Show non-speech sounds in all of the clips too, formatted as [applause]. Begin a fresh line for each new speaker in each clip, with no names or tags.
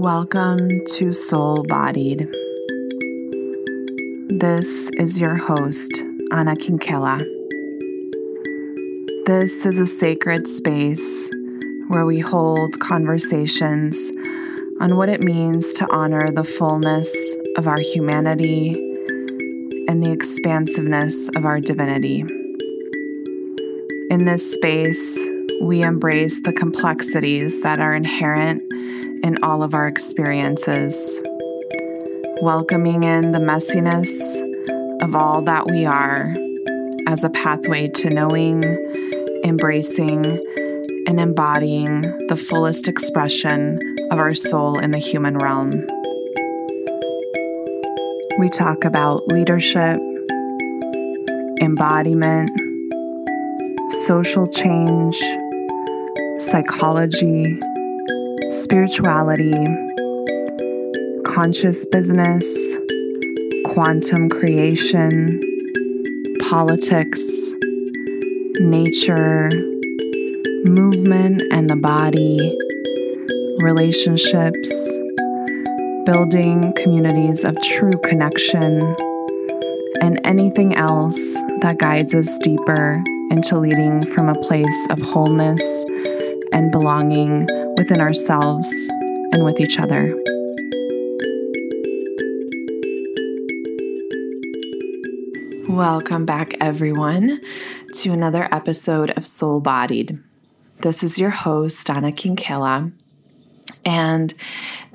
Welcome to Soul Bodied. This is your host, Anna Kinkela. This is a sacred space where we hold conversations on what it means to honor the fullness of our humanity and the expansiveness of our divinity. In this space, we embrace the complexities that are inherent in all of our experiences, welcoming in the messiness of all that we are as a pathway to knowing, embracing, and embodying the fullest expression of our soul in the human realm. We talk about leadership, embodiment, social change, psychology spirituality, conscious business, quantum creation, politics, nature, movement and the body, relationships, building communities of true connection, and anything else that guides us deeper into leading from a place of wholeness and belonging within ourselves and with each other. Welcome back, everyone, to another episode of Soul Bodied. This is your host, Anna Kinkela. And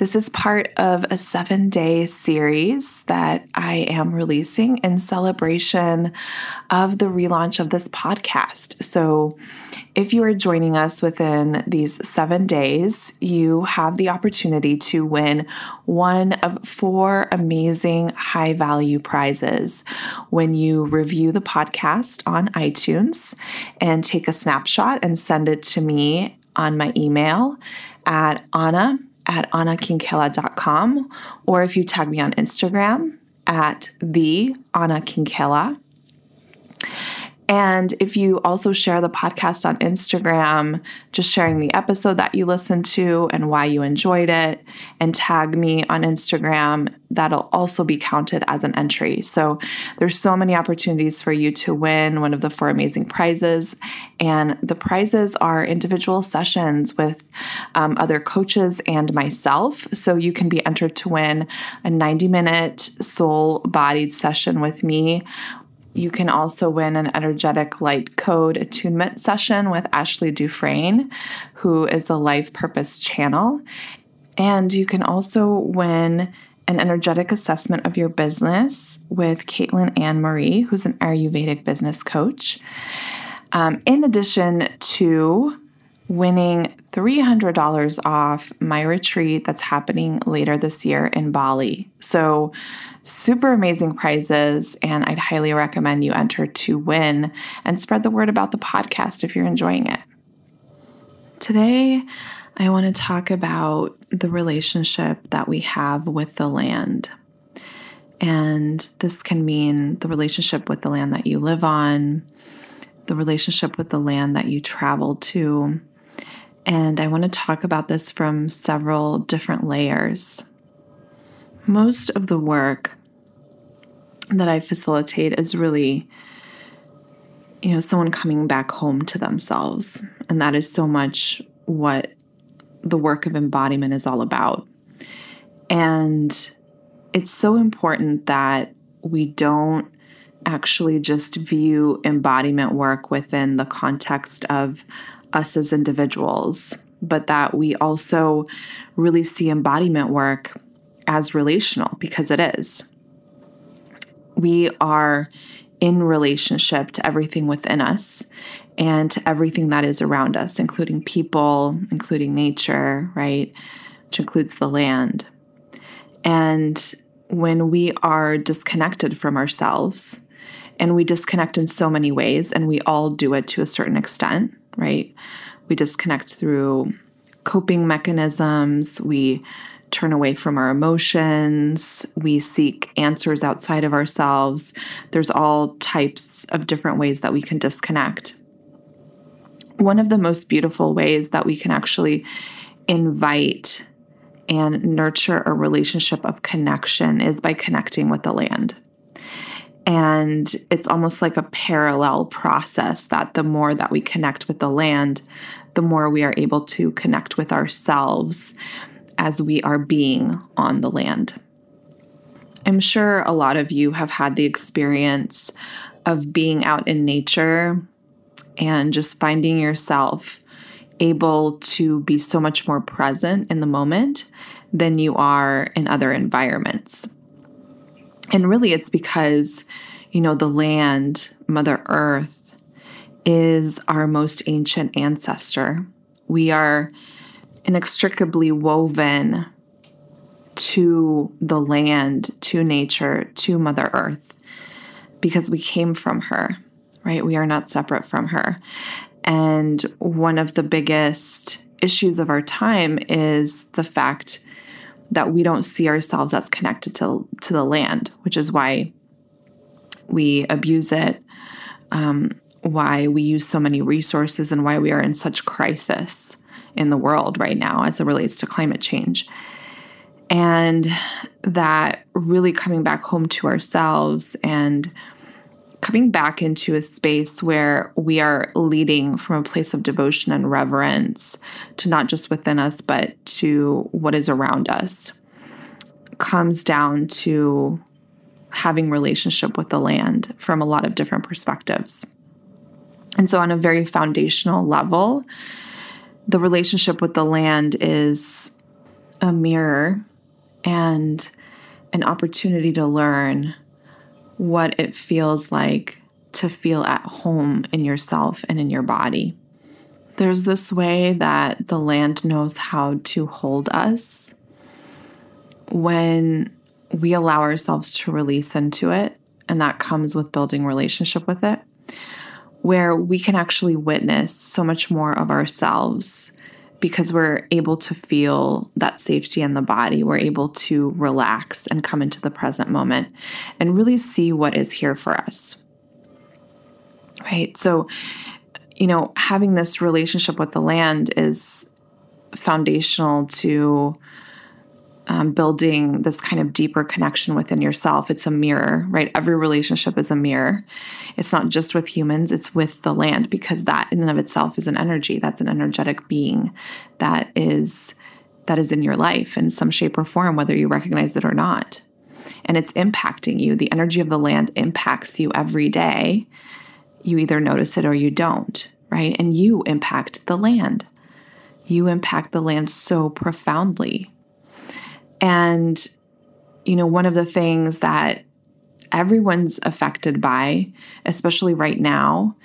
this is part of a seven day series that I am releasing in celebration of the relaunch of this podcast. So, if you are joining us within these seven days, you have the opportunity to win one of four amazing high value prizes when you review the podcast on iTunes and take a snapshot and send it to me on my email at Anna at annakinkela.com or if you tag me on Instagram at the Anna Kinkela. And if you also share the podcast on Instagram, just sharing the episode that you listened to and why you enjoyed it, and tag me on Instagram, that'll also be counted as an entry. So there's so many opportunities for you to win one of the four amazing prizes. And the prizes are individual sessions with um, other coaches and myself. So you can be entered to win a 90 minute soul bodied session with me you can also win an energetic light code attunement session with Ashley Dufresne, who is a life purpose channel. And you can also win an energetic assessment of your business with Caitlin Ann Marie, who's an Ayurvedic business coach. Um, in addition to winning $300 off my retreat that's happening later this year in Bali. So, super amazing prizes, and I'd highly recommend you enter to win and spread the word about the podcast if you're enjoying it. Today, I want to talk about the relationship that we have with the land. And this can mean the relationship with the land that you live on, the relationship with the land that you travel to. And I want to talk about this from several different layers. Most of the work that I facilitate is really, you know, someone coming back home to themselves. And that is so much what the work of embodiment is all about. And it's so important that we don't actually just view embodiment work within the context of us as individuals, but that we also really see embodiment work as relational because it is. We are in relationship to everything within us and to everything that is around us, including people, including nature, right? Which includes the land. And when we are disconnected from ourselves, and we disconnect in so many ways, and we all do it to a certain extent, right? We disconnect through coping mechanisms, we turn away from our emotions, we seek answers outside of ourselves. There's all types of different ways that we can disconnect. One of the most beautiful ways that we can actually invite and nurture a relationship of connection is by connecting with the land. And it's almost like a parallel process that the more that we connect with the land, the more we are able to connect with ourselves as we are being on the land. I'm sure a lot of you have had the experience of being out in nature and just finding yourself able to be so much more present in the moment than you are in other environments. And really, it's because, you know, the land, Mother Earth, is our most ancient ancestor. We are inextricably woven to the land, to nature, to Mother Earth, because we came from her, right? We are not separate from her. And one of the biggest issues of our time is the fact that we don't see ourselves as connected to, to the land, which is why we abuse it, um, why we use so many resources, and why we are in such crisis in the world right now as it relates to climate change. And that really coming back home to ourselves and coming back into a space where we are leading from a place of devotion and reverence to not just within us, but to what is around us comes down to having relationship with the land from a lot of different perspectives. And so on a very foundational level, the relationship with the land is a mirror and an opportunity to learn what it feels like to feel at home in yourself and in your body. There's this way that the land knows how to hold us when we allow ourselves to release into it, and that comes with building relationship with it, where we can actually witness so much more of ourselves because we're able to feel that safety in the body. We're able to relax and come into the present moment and really see what is here for us. Right? So, you know, having this relationship with the land is foundational to um, building this kind of deeper connection within yourself. It's a mirror, right? Every relationship is a mirror. It's not just with humans, it's with the land because that in and of itself is an energy. That's an energetic being that is that is in your life in some shape or form whether you recognize it or not. And it's impacting you. The energy of the land impacts you every day. You either notice it or you don't, right? And you impact the land. You impact the land so profoundly and, you know, one of the things that everyone's affected by, especially right now,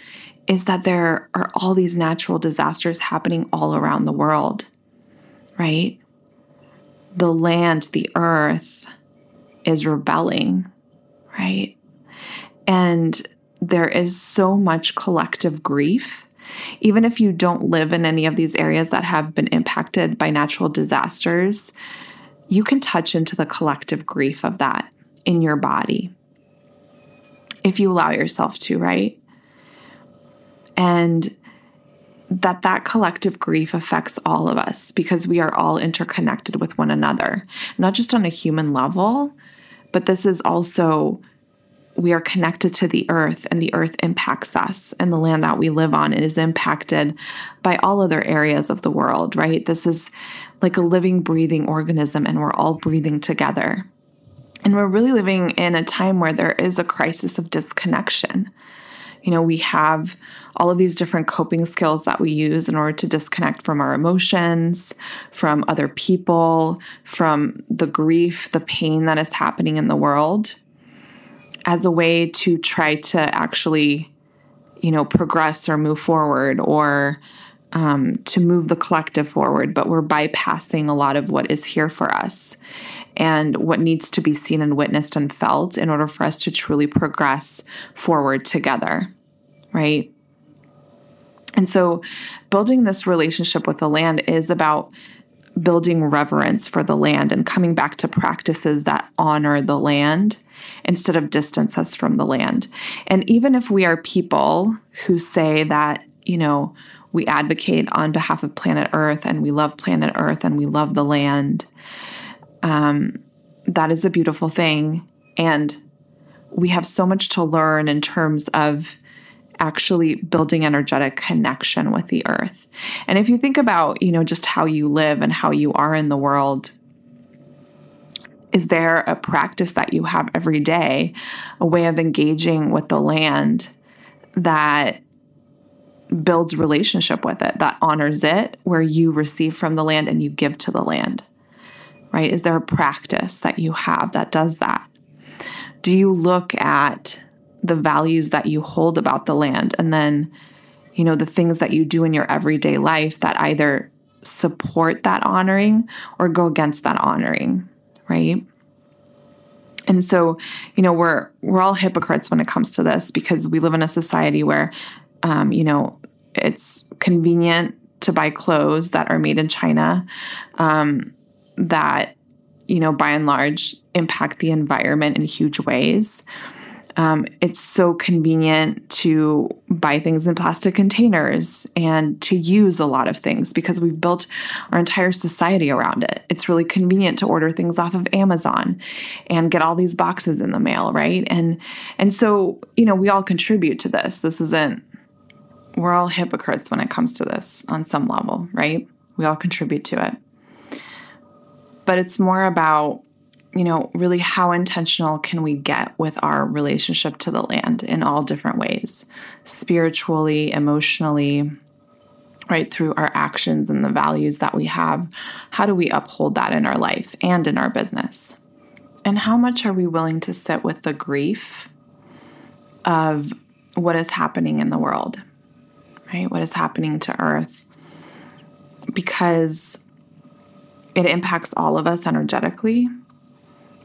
is that there are all these natural disasters happening all around the world, right? The land, the earth is rebelling, right? And there is so much collective grief. Even if you don't live in any of these areas that have been impacted by natural disasters, you can touch into the collective grief of that in your body. If you allow yourself to, right? And that that collective grief affects all of us because we are all interconnected with one another, not just on a human level, but this is also we are connected to the earth and the earth impacts us and the land that we live on. It is impacted by all other areas of the world right? This is like a living breathing organism and we're all breathing together. And we're really living in a time where there is a crisis of disconnection. You know we have all of these different coping skills that we use in order to disconnect from our emotions from other people from the grief the pain that is happening in the world as a way to try to actually, you know, progress or move forward or um, to move the collective forward, but we're bypassing a lot of what is here for us and what needs to be seen and witnessed and felt in order for us to truly progress forward together, right? And so, building this relationship with the land is about building reverence for the land and coming back to practices that honor the land instead of distance us from the land. And even if we are people who say that, you know, we advocate on behalf of planet Earth and we love planet Earth and we love the land. Um, that is a beautiful thing. And we have so much to learn in terms of actually building energetic connection with the earth. And if you think about, you know, just how you live and how you are in the world, is there a practice that you have every day, a way of engaging with the land that builds relationship with it, that honors it, where you receive from the land and you give to the land? Right? Is there a practice that you have that does that? Do you look at the values that you hold about the land and then you know the things that you do in your everyday life that either support that honoring or go against that honoring right and so you know we're we're all hypocrites when it comes to this because we live in a society where um, you know it's convenient to buy clothes that are made in china um, that you know by and large impact the environment in huge ways um, it's so convenient to buy things in plastic containers and to use a lot of things because we've built our entire society around it. It's really convenient to order things off of Amazon and get all these boxes in the mail, right? And and so, you know, we all contribute to this. This isn't we're all hypocrites when it comes to this on some level, right? We all contribute to it. But it's more about you know, really how intentional can we get with our relationship to the land in all different ways, spiritually, emotionally, right through our actions and the values that we have. How do we uphold that in our life and in our business? And how much are we willing to sit with the grief of what is happening in the world, right? What is happening to earth? Because it impacts all of us energetically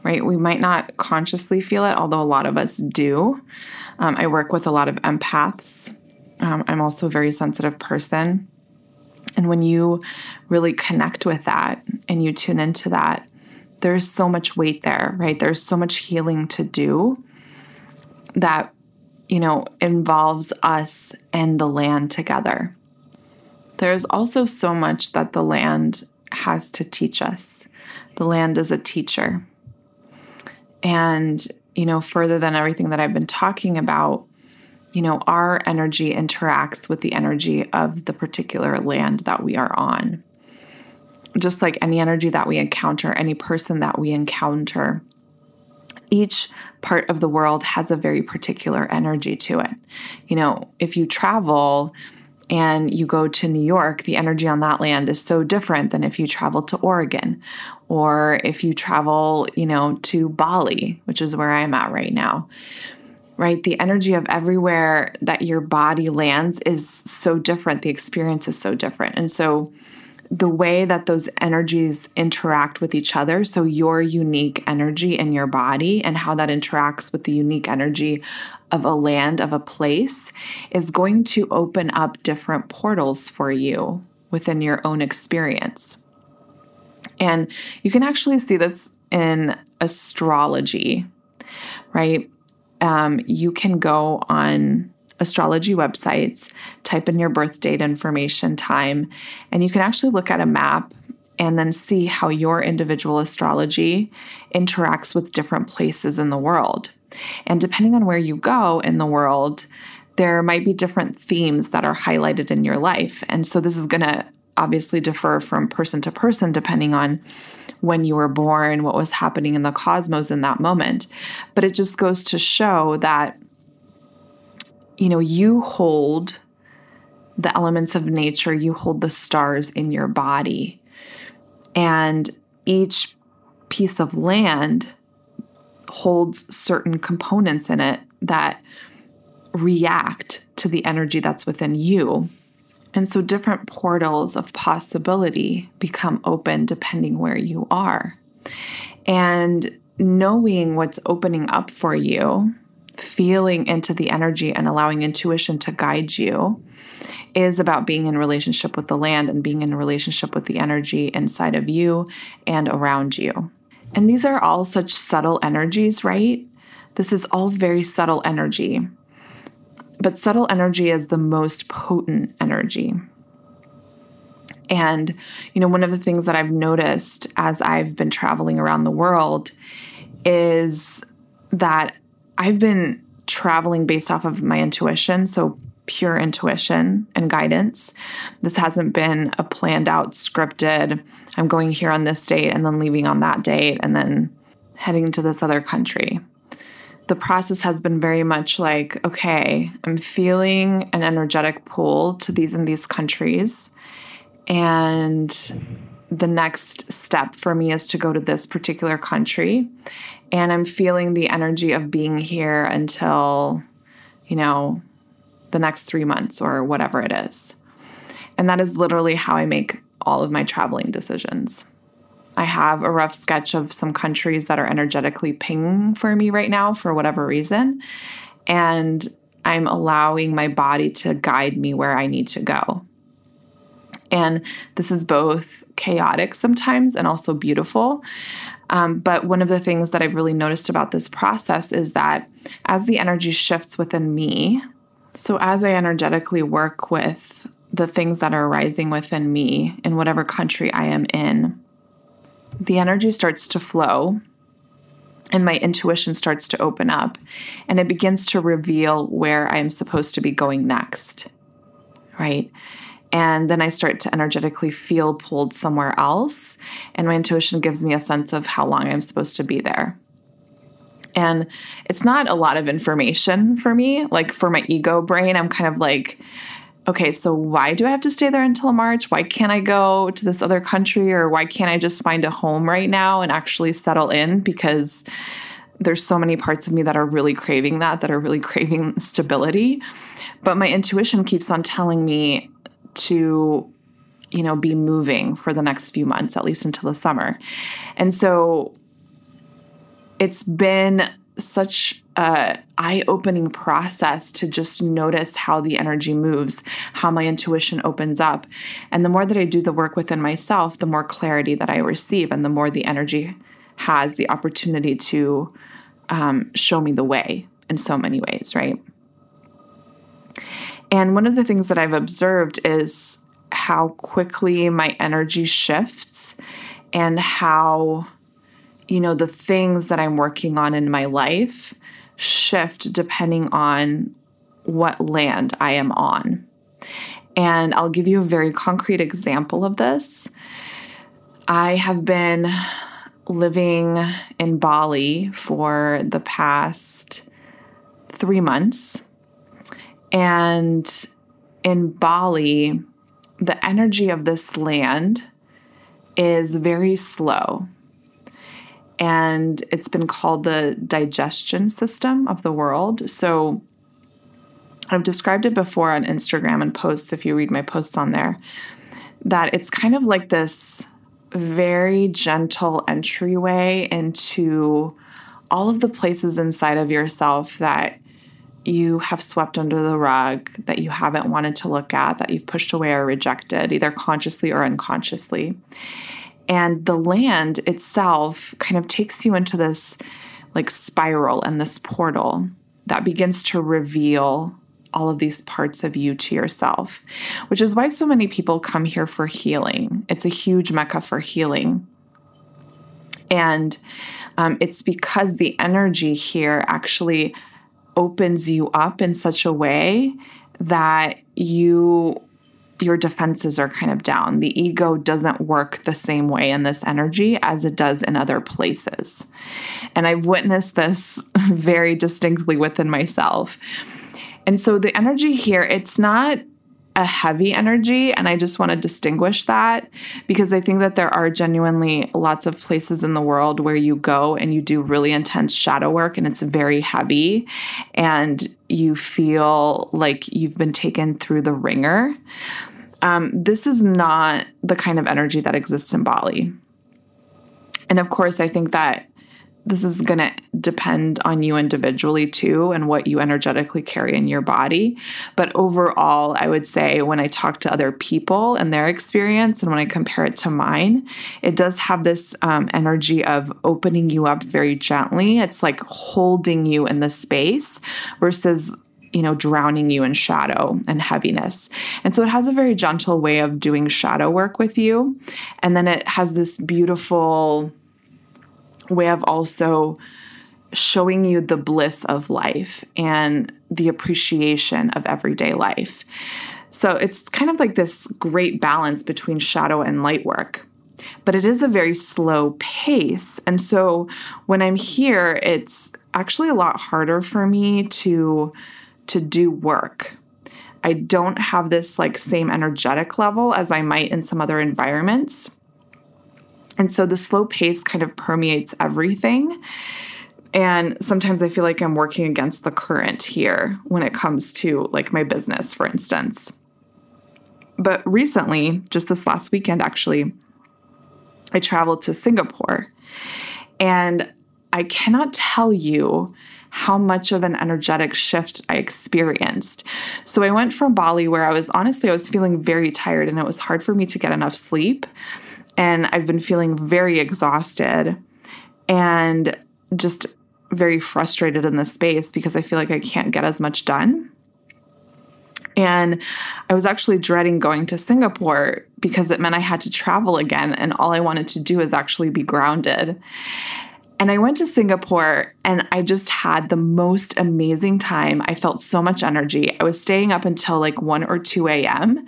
right? We might not consciously feel it, although a lot of us do. Um, I work with a lot of empaths. Um, I'm also a very sensitive person. And when you really connect with that and you tune into that, there's so much weight there, right? There's so much healing to do that, you know, involves us and the land together. There's also so much that the land has to teach us. The land is a teacher. And, you know, further than everything that I've been talking about, you know, our energy interacts with the energy of the particular land that we are on. Just like any energy that we encounter, any person that we encounter, each part of the world has a very particular energy to it. You know, if you travel, and you go to New York, the energy on that land is so different than if you travel to Oregon or if you travel, you know, to Bali, which is where I'm at right now. Right? The energy of everywhere that your body lands is so different. The experience is so different. And so the way that those energies interact with each other, so your unique energy in your body and how that interacts with the unique energy of a land, of a place, is going to open up different portals for you within your own experience. And you can actually see this in astrology, right? Um, you can go on astrology websites, type in your birth date information, time, and you can actually look at a map and then see how your individual astrology interacts with different places in the world. And depending on where you go in the world, there might be different themes that are highlighted in your life. And so this is going to obviously differ from person to person depending on when you were born, what was happening in the cosmos in that moment. But it just goes to show that you know, you hold the elements of nature, you hold the stars in your body. And each piece of land holds certain components in it that react to the energy that's within you. And so different portals of possibility become open depending where you are. And knowing what's opening up for you, feeling into the energy and allowing intuition to guide you is about being in relationship with the land and being in relationship with the energy inside of you and around you. And these are all such subtle energies, right? This is all very subtle energy. But subtle energy is the most potent energy, And, you know, one of the things that I've noticed as I've been traveling around the world is that I've been traveling based off of my intuition. So, pure intuition and guidance. This hasn't been a planned out, scripted, I'm going here on this date and then leaving on that date and then heading to this other country. The process has been very much like, okay, I'm feeling an energetic pull to these and these countries. And the next step for me is to go to this particular country. And I'm feeling the energy of being here until, you know, the next three months or whatever it is. And that is literally how I make all of my traveling decisions. I have a rough sketch of some countries that are energetically pinging for me right now for whatever reason. And I'm allowing my body to guide me where I need to go. And this is both chaotic sometimes and also beautiful. Um, but one of the things that I've really noticed about this process is that as the energy shifts within me, so as I energetically work with the things that are arising within me in whatever country I am in, the energy starts to flow and my intuition starts to open up and it begins to reveal where I am supposed to be going next. Right? And then I start to energetically feel pulled somewhere else. And my intuition gives me a sense of how long I'm supposed to be there. And it's not a lot of information for me. Like for my ego brain, I'm kind of like, okay, so why do I have to stay there until March? Why can't I go to this other country or why can't I just find a home right now and actually settle in? Because there's so many parts of me that are really craving that, that are really [laughs] craving stability. But my intuition keeps on telling me to, you know, be moving for the next few months, at least until the summer. And so it's been such a eye-opening process to just notice how the energy moves, how my intuition opens up. And the more that I do the work within myself, the more clarity that I receive and the more the energy has the opportunity to um, show me the way in so many ways, right? And one of the things that I've observed is how quickly my energy shifts and how you know, the things that I'm working on in my life shift depending on what land I am on. And I'll give you a very concrete example of this. I have been living in Bali for the past three months. And in Bali, the energy of this land is very slow and it's been called the digestion system of the world. So I've described it before on Instagram and posts, if you read my posts on there, that it's kind of like this very gentle entryway into all of the places inside of yourself that you have swept under the rug, that you haven't wanted to look at, that you've pushed away or rejected, either consciously or unconsciously. And the land itself kind of takes you into this like spiral and this portal that begins to reveal all of these parts of you to yourself, which is why so many people come here for healing. It's a huge mecca for healing. And um, it's because the energy here actually opens you up in such a way that you your defenses are kind of down. The ego doesn't work the same way in this energy as it does in other places. And I've witnessed this [laughs] very distinctly within myself. And so the energy here, it's not a heavy energy. And I just want to distinguish that because I think that there are genuinely lots of places in the world where you go and you do really intense shadow work and it's very heavy and you feel like you've been taken through the ringer. Um, this is not the kind of energy that exists in Bali. And of course, I think that this is going to depend on you individually too and what you energetically carry in your body. But overall, I would say when I talk to other people and their experience and when I compare it to mine, it does have this um, energy of opening you up very gently. It's like holding you in the space versus you know, drowning you in shadow and heaviness. And so it has a very gentle way of doing shadow work with you. And then it has this beautiful way of also showing you the bliss of life and the appreciation of everyday life. So it's kind of like this great balance between shadow and light work. But it is a very slow pace. And so when I'm here, it's actually a lot harder for me to to do work. I don't have this like same energetic level as I might in some other environments. And so the slow pace kind of permeates everything. And sometimes I feel like I'm working against the current here when it comes to like my business, for instance. But recently, just this last weekend, actually, I traveled to Singapore. And I cannot tell you how much of an energetic shift I experienced. So I went from Bali where I was honestly I was feeling very tired and it was hard for me to get enough sleep and I've been feeling very exhausted and just very frustrated in this space because I feel like I can't get as much done. And I was actually dreading going to Singapore because it meant I had to travel again. And all I wanted to do is actually be grounded. And I went to Singapore and I just had the most amazing time. I felt so much energy. I was staying up until like 1 or 2 a.m.,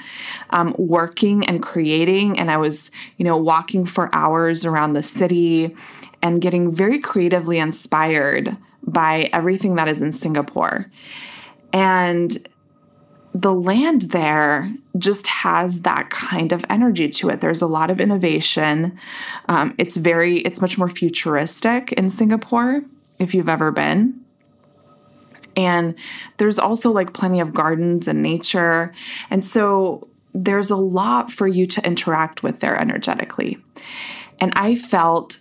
um, working and creating. And I was, you know, walking for hours around the city and getting very creatively inspired by everything that is in Singapore. And the land there just has that kind of energy to it. There's a lot of innovation. Um, it's very, it's much more futuristic in Singapore, if you've ever been. And there's also like plenty of gardens and nature. And so there's a lot for you to interact with there energetically. And I felt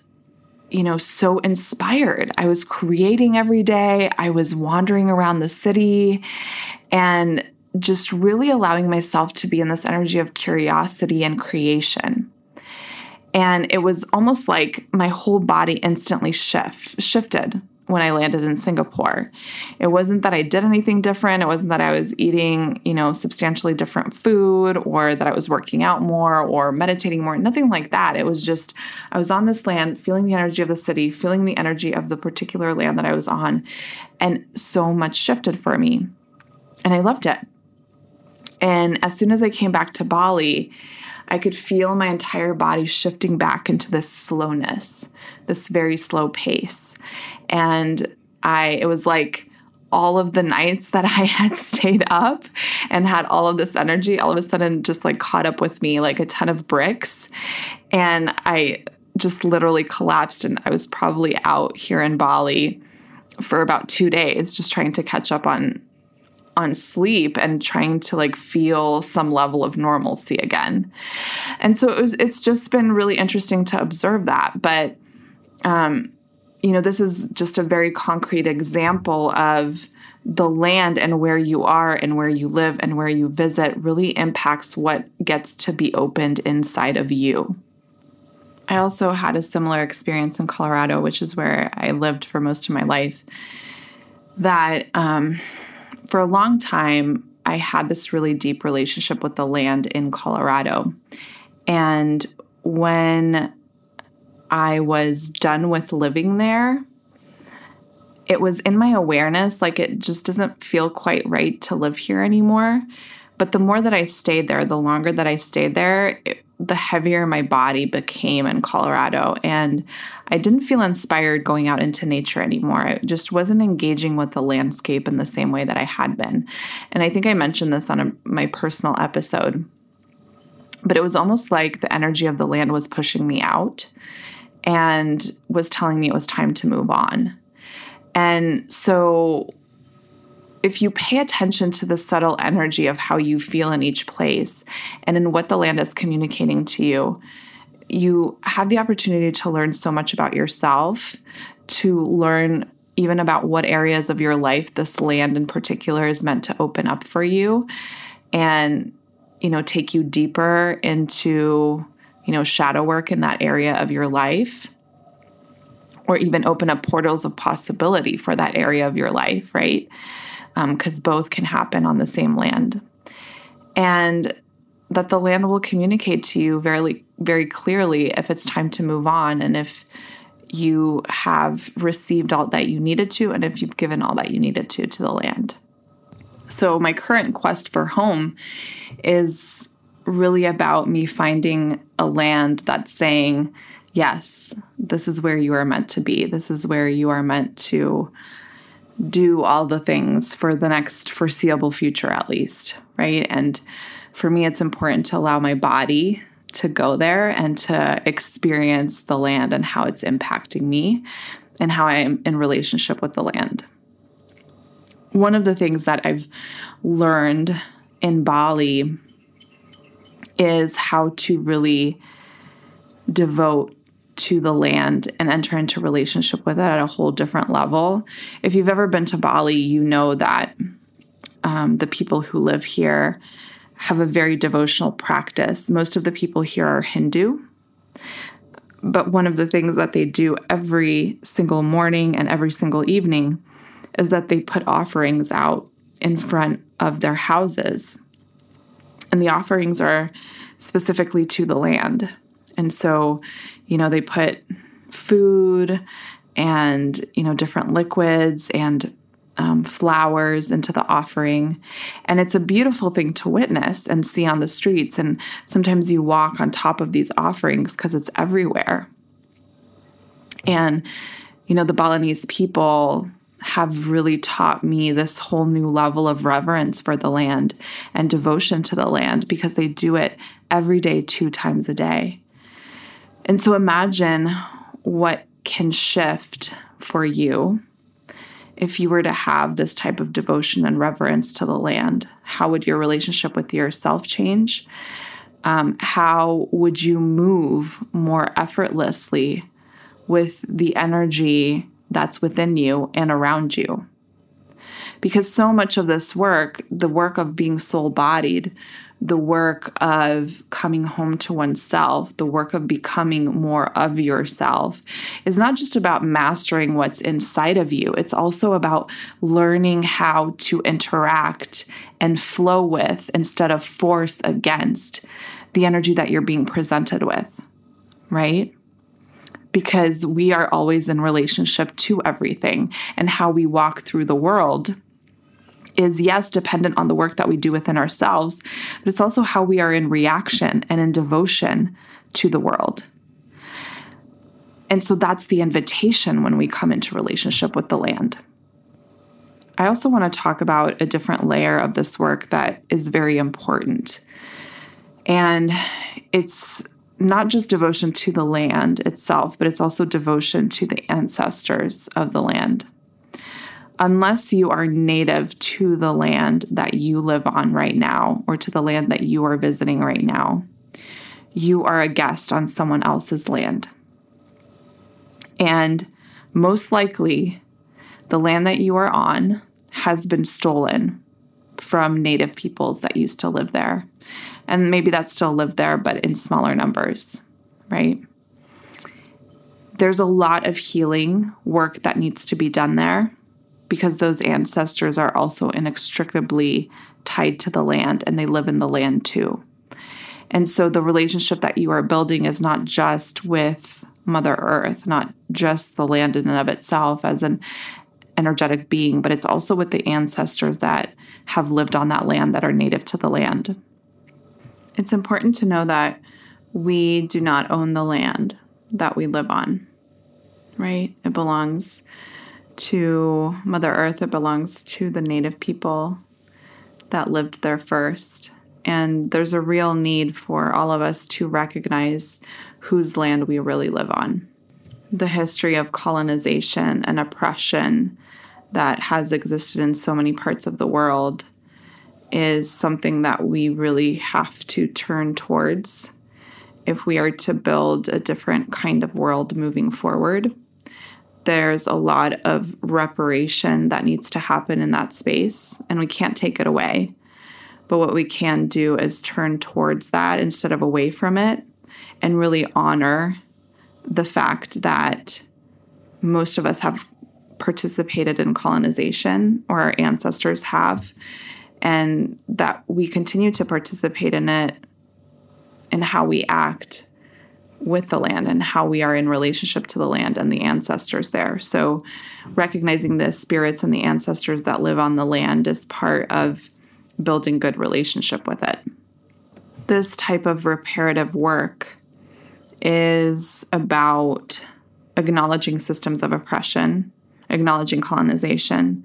you know, so inspired. I was creating every day. I was wandering around the city and just really allowing myself to be in this energy of curiosity and creation. And it was almost like my whole body instantly shift, shifted when I landed in Singapore. It wasn't that I did anything different. It wasn't that I was eating, you know, substantially different food or that I was working out more or meditating more. Nothing like that. It was just I was on this land, feeling the energy of the city, feeling the energy of the particular land that I was on, and so much shifted for me. And I loved it. And as soon as I came back to Bali, I could feel my entire body shifting back into this slowness, this very slow pace. And I, it was like all of the nights that [laughs] I had stayed up and had all of this energy, all of a sudden just like caught up with me like a ton of bricks. And I just literally collapsed. And I was probably out here in Bali for about two days just trying to catch up on on sleep and trying to like feel some level of normalcy again. And so it was, it's just been really interesting to observe that. But, um, you know, this is just a very concrete example of the land and where you are and where you live and where you visit really impacts what gets to be opened inside of you. I also had a similar experience in Colorado, which is where I lived for most of my life. That um, for a long time, I had this really deep relationship with the land in Colorado. And when I was done with living there, it was in my awareness like it just doesn't feel quite right to live here anymore. But the more that I stayed there, the longer that I stayed there, it, the heavier my body became in Colorado. And I didn't feel inspired going out into nature anymore. I just wasn't engaging with the landscape in the same way that I had been. And I think I mentioned this on a, my personal episode. But it was almost like the energy of the land was pushing me out and was telling me it was time to move on. And so if you pay attention to the subtle energy of how you feel in each place and in what the land is communicating to you, you have the opportunity to learn so much about yourself, to learn even about what areas of your life this land in particular is meant to open up for you and you know take you deeper into you know shadow work in that area of your life or even open up portals of possibility for that area of your life right because um, both can happen on the same land. And that the land will communicate to you very, very clearly if it's time to move on and if you have received all that you needed to and if you've given all that you needed to to the land. So, my current quest for home is really about me finding a land that's saying, yes, this is where you are meant to be. This is where you are meant to do all the things for the next foreseeable future, at least, right? And for me, it's important to allow my body to go there and to experience the land and how it's impacting me and how I am in relationship with the land. One of the things that I've learned in Bali is how to really devote to the land and enter into relationship with it at a whole different level. If you've ever been to Bali, you know that um, the people who live here have a very devotional practice. Most of the people here are Hindu. But one of the things that they do every single morning and every single evening is that they put offerings out in front of their houses. And the offerings are specifically to the land. And so, you know, they put food and, you know, different liquids and um, flowers into the offering. And it's a beautiful thing to witness and see on the streets. And sometimes you walk on top of these offerings because it's everywhere. And, you know, the Balinese people have really taught me this whole new level of reverence for the land and devotion to the land because they do it every day, two times a day. And so imagine what can shift for you if you were to have this type of devotion and reverence to the land, how would your relationship with yourself change? Um, how would you move more effortlessly with the energy that's within you and around you? Because so much of this work, the work of being soul bodied, the work of coming home to oneself, the work of becoming more of yourself, is not just about mastering what's inside of you, it's also about learning how to interact and flow with instead of force against the energy that you're being presented with, right? Because we are always in relationship to everything and how we walk through the world is yes, dependent on the work that we do within ourselves, but it's also how we are in reaction and in devotion to the world. And so that's the invitation when we come into relationship with the land. I also want to talk about a different layer of this work that is very important. And it's not just devotion to the land itself, but it's also devotion to the ancestors of the land unless you are native to the land that you live on right now or to the land that you are visiting right now, you are a guest on someone else's land. And most likely, the land that you are on has been stolen from native peoples that used to live there. And maybe that still live there, but in smaller numbers, right? There's a lot of healing work that needs to be done there because those ancestors are also inextricably tied to the land and they live in the land too. And so the relationship that you are building is not just with Mother Earth, not just the land in and of itself as an energetic being, but it's also with the ancestors that have lived on that land that are native to the land. It's important to know that we do not own the land that we live on, right? It belongs to Mother Earth, it belongs to the native people that lived there first. And there's a real need for all of us to recognize whose land we really live on. The history of colonization and oppression that has existed in so many parts of the world is something that we really have to turn towards if we are to build a different kind of world moving forward there's a lot of reparation that needs to happen in that space, and we can't take it away. But what we can do is turn towards that instead of away from it and really honor the fact that most of us have participated in colonization, or our ancestors have, and that we continue to participate in it in how we act with the land and how we are in relationship to the land and the ancestors there. So, recognizing the spirits and the ancestors that live on the land is part of building good relationship with it. This type of reparative work is about acknowledging systems of oppression, acknowledging colonization,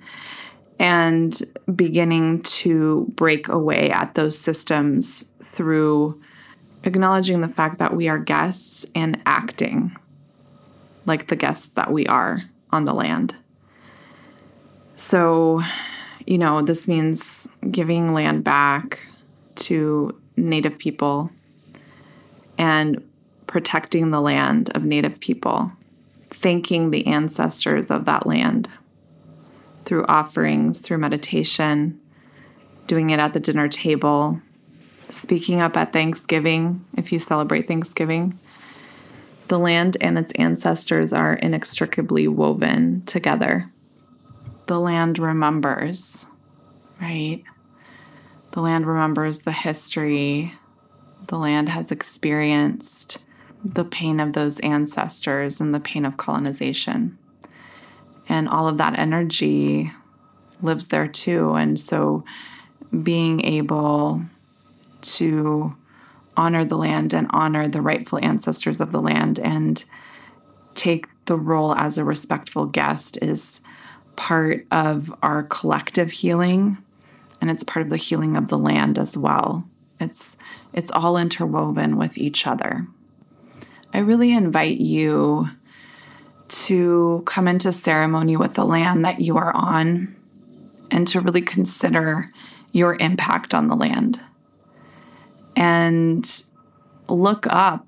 and beginning to break away at those systems through acknowledging the fact that we are guests and acting like the guests that we are on the land. So, you know, this means giving land back to Native people and protecting the land of Native people, thanking the ancestors of that land through offerings, through meditation, doing it at the dinner table, speaking up at Thanksgiving if you celebrate Thanksgiving. The land and its ancestors are inextricably woven together. The land remembers, right? The land remembers the history. The land has experienced the pain of those ancestors and the pain of colonization. And all of that energy lives there too. And so being able to honor the land and honor the rightful ancestors of the land and take the role as a respectful guest is part of our collective healing and it's part of the healing of the land as well. It's it's all interwoven with each other. I really invite you to come into ceremony with the land that you are on and to really consider your impact on the land and look up,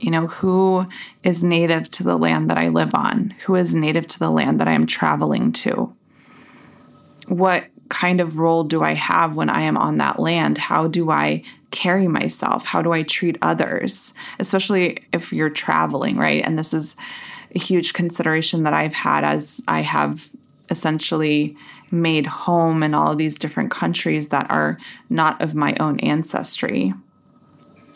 you know, who is native to the land that I live on, who is native to the land that I am traveling to. What kind of role do I have when I am on that land? How do I carry myself? How do I treat others? Especially if you're traveling, right? And this is a huge consideration that I've had as I have essentially made home in all of these different countries that are not of my own ancestry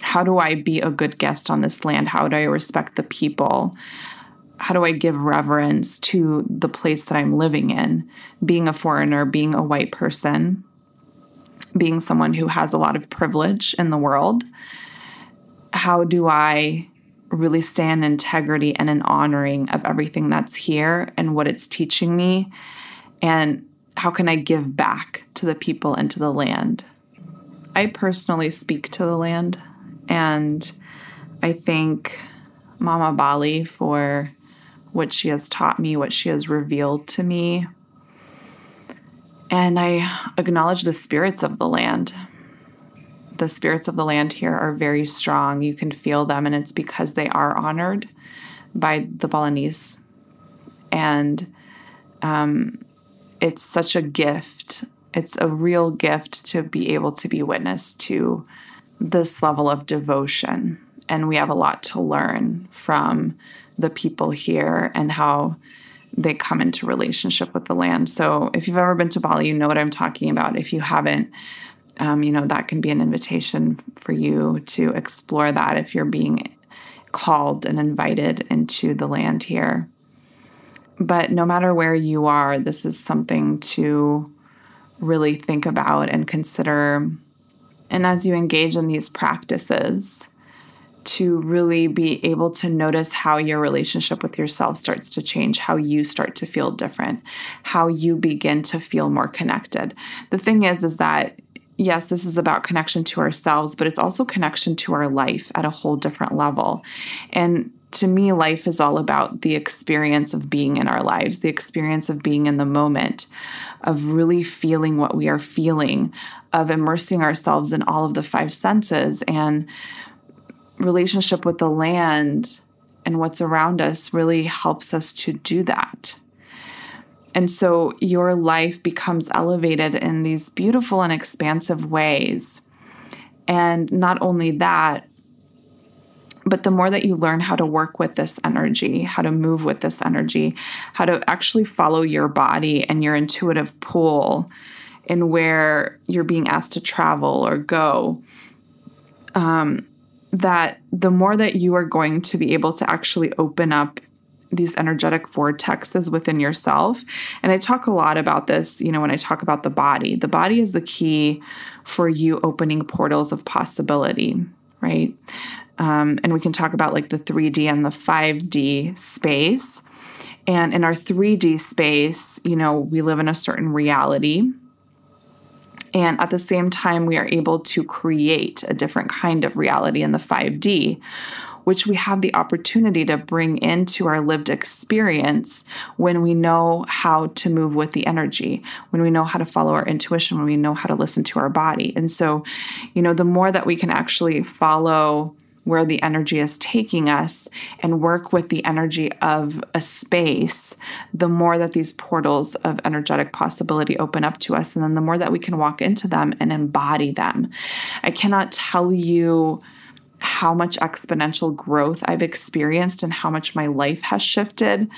how do I be a good guest on this land? How do I respect the people? How do I give reverence to the place that I'm living in? Being a foreigner, being a white person, being someone who has a lot of privilege in the world. How do I really stay in integrity and in honoring of everything that's here and what it's teaching me? And how can I give back to the people and to the land? I personally speak to the land. And I thank Mama Bali for what she has taught me, what she has revealed to me. And I acknowledge the spirits of the land. The spirits of the land here are very strong. You can feel them, and it's because they are honored by the Balinese. And um, it's such a gift. It's a real gift to be able to be witness to this level of devotion. And we have a lot to learn from the people here and how they come into relationship with the land. So if you've ever been to Bali, you know what I'm talking about. If you haven't, um, you know, that can be an invitation for you to explore that if you're being called and invited into the land here. But no matter where you are, this is something to really think about and consider and as you engage in these practices, to really be able to notice how your relationship with yourself starts to change, how you start to feel different, how you begin to feel more connected. The thing is, is that yes, this is about connection to ourselves, but it's also connection to our life at a whole different level. And to me, life is all about the experience of being in our lives, the experience of being in the moment, of really feeling what we are feeling, of immersing ourselves in all of the five senses and relationship with the land and what's around us really helps us to do that. And so your life becomes elevated in these beautiful and expansive ways. And not only that, But the more that you learn how to work with this energy, how to move with this energy, how to actually follow your body and your intuitive pull in where you're being asked to travel or go, um, that the more that you are going to be able to actually open up these energetic vortexes within yourself. And I talk a lot about this, you know, when I talk about the body. The body is the key for you opening portals of possibility, right? Um, and we can talk about like the 3D and the 5D space. And in our 3D space, you know, we live in a certain reality. And at the same time, we are able to create a different kind of reality in the 5D, which we have the opportunity to bring into our lived experience when we know how to move with the energy, when we know how to follow our intuition, when we know how to listen to our body. And so, you know, the more that we can actually follow where the energy is taking us and work with the energy of a space, the more that these portals of energetic possibility open up to us. And then the more that we can walk into them and embody them. I cannot tell you how much exponential growth I've experienced and how much my life has shifted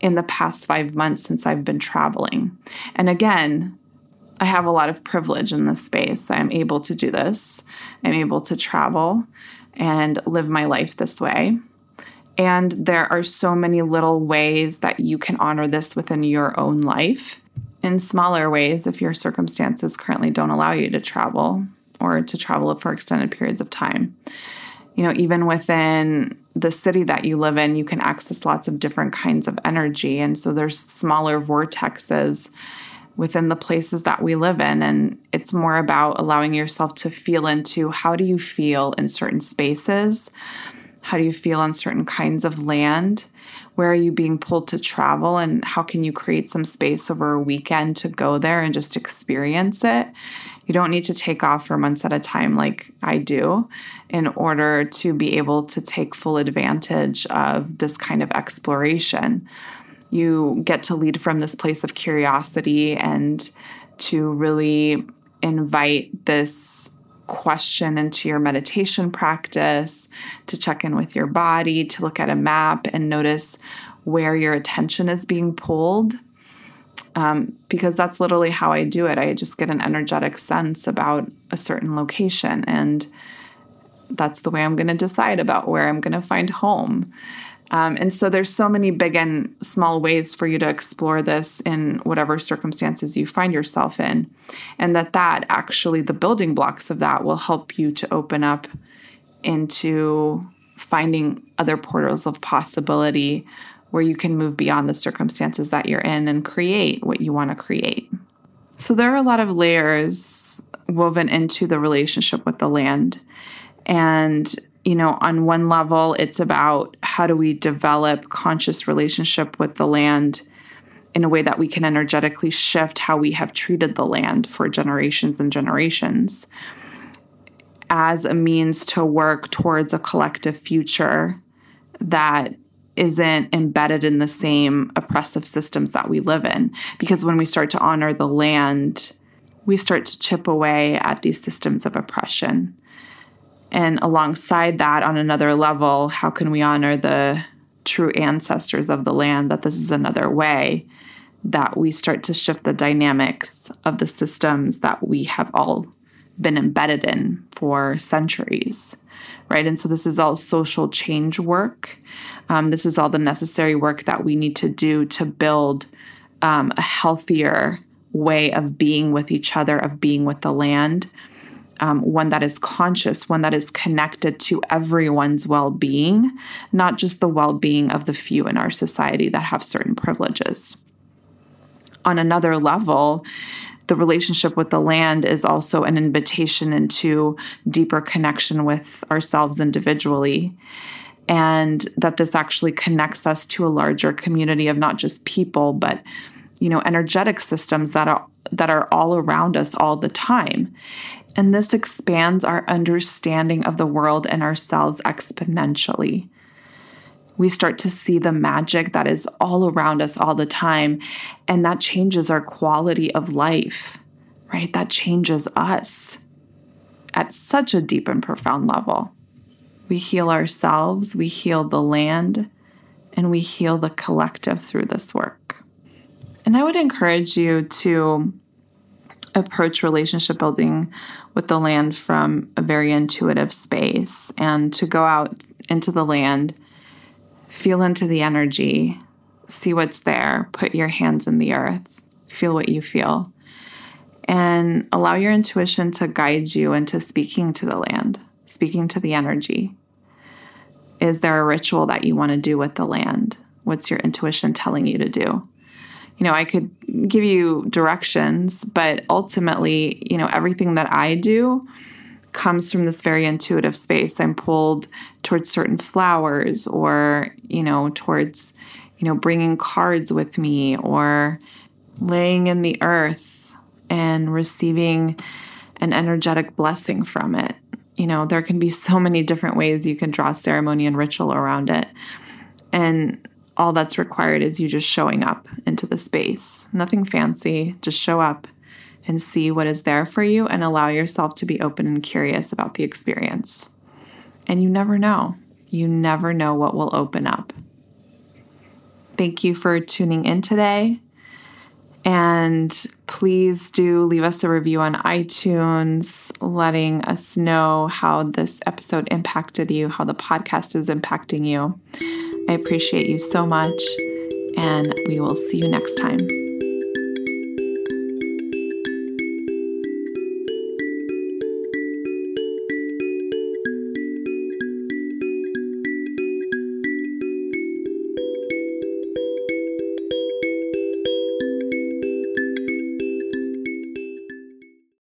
in the past five months since I've been traveling. And again, I have a lot of privilege in this space. I'm able to do this. I'm able to travel and live my life this way. And there are so many little ways that you can honor this within your own life in smaller ways if your circumstances currently don't allow you to travel or to travel for extended periods of time. You know, even within the city that you live in, you can access lots of different kinds of energy. And so there's smaller vortexes within the places that we live in. And it's more about allowing yourself to feel into how do you feel in certain spaces? How do you feel on certain kinds of land? Where are you being pulled to travel? And how can you create some space over a weekend to go there and just experience it? You don't need to take off for months at a time like I do in order to be able to take full advantage of this kind of exploration you get to lead from this place of curiosity and to really invite this question into your meditation practice, to check in with your body, to look at a map and notice where your attention is being pulled. Um, because that's literally how I do it. I just get an energetic sense about a certain location, and that's the way I'm going to decide about where I'm going to find home. Um, and so there's so many big and small ways for you to explore this in whatever circumstances you find yourself in. And that that actually the building blocks of that will help you to open up into finding other portals of possibility where you can move beyond the circumstances that you're in and create what you want to create. So there are a lot of layers woven into the relationship with the land. And you know, on one level, it's about how do we develop conscious relationship with the land in a way that we can energetically shift how we have treated the land for generations and generations as a means to work towards a collective future that isn't embedded in the same oppressive systems that we live in. Because when we start to honor the land, we start to chip away at these systems of oppression. And alongside that, on another level, how can we honor the true ancestors of the land? That this is another way that we start to shift the dynamics of the systems that we have all been embedded in for centuries, right? And so this is all social change work. Um, this is all the necessary work that we need to do to build um, a healthier way of being with each other, of being with the land, um, one that is conscious, one that is connected to everyone's well being, not just the well being of the few in our society that have certain privileges. On another level, the relationship with the land is also an invitation into deeper connection with ourselves individually. And that this actually connects us to a larger community of not just people, but you know energetic systems that are that are all around us all the time and this expands our understanding of the world and ourselves exponentially. We start to see the magic that is all around us all the time, and that changes our quality of life, right? That changes us at such a deep and profound level. We heal ourselves, we heal the land, and we heal the collective through this work. And I would encourage you to approach relationship building with the land from a very intuitive space and to go out into the land, feel into the energy, see what's there, put your hands in the earth, feel what you feel, and allow your intuition to guide you into speaking to the land, speaking to the energy. Is there a ritual that you want to do with the land? What's your intuition telling you to do? You know, I could give you directions, but ultimately, you know, everything that I do comes from this very intuitive space. I'm pulled towards certain flowers or, you know, towards, you know, bringing cards with me or laying in the earth and receiving an energetic blessing from it you know, there can be so many different ways you can draw ceremony and ritual around it. And all that's required is you just showing up into the space. Nothing fancy, just show up and see what is there for you and allow yourself to be open and curious about the experience. And you never know. You never know what will open up. Thank you for tuning in today. And please do leave us a review on iTunes, letting us know how this episode impacted you, how the podcast is impacting you. I appreciate you so much, and we will see you next time.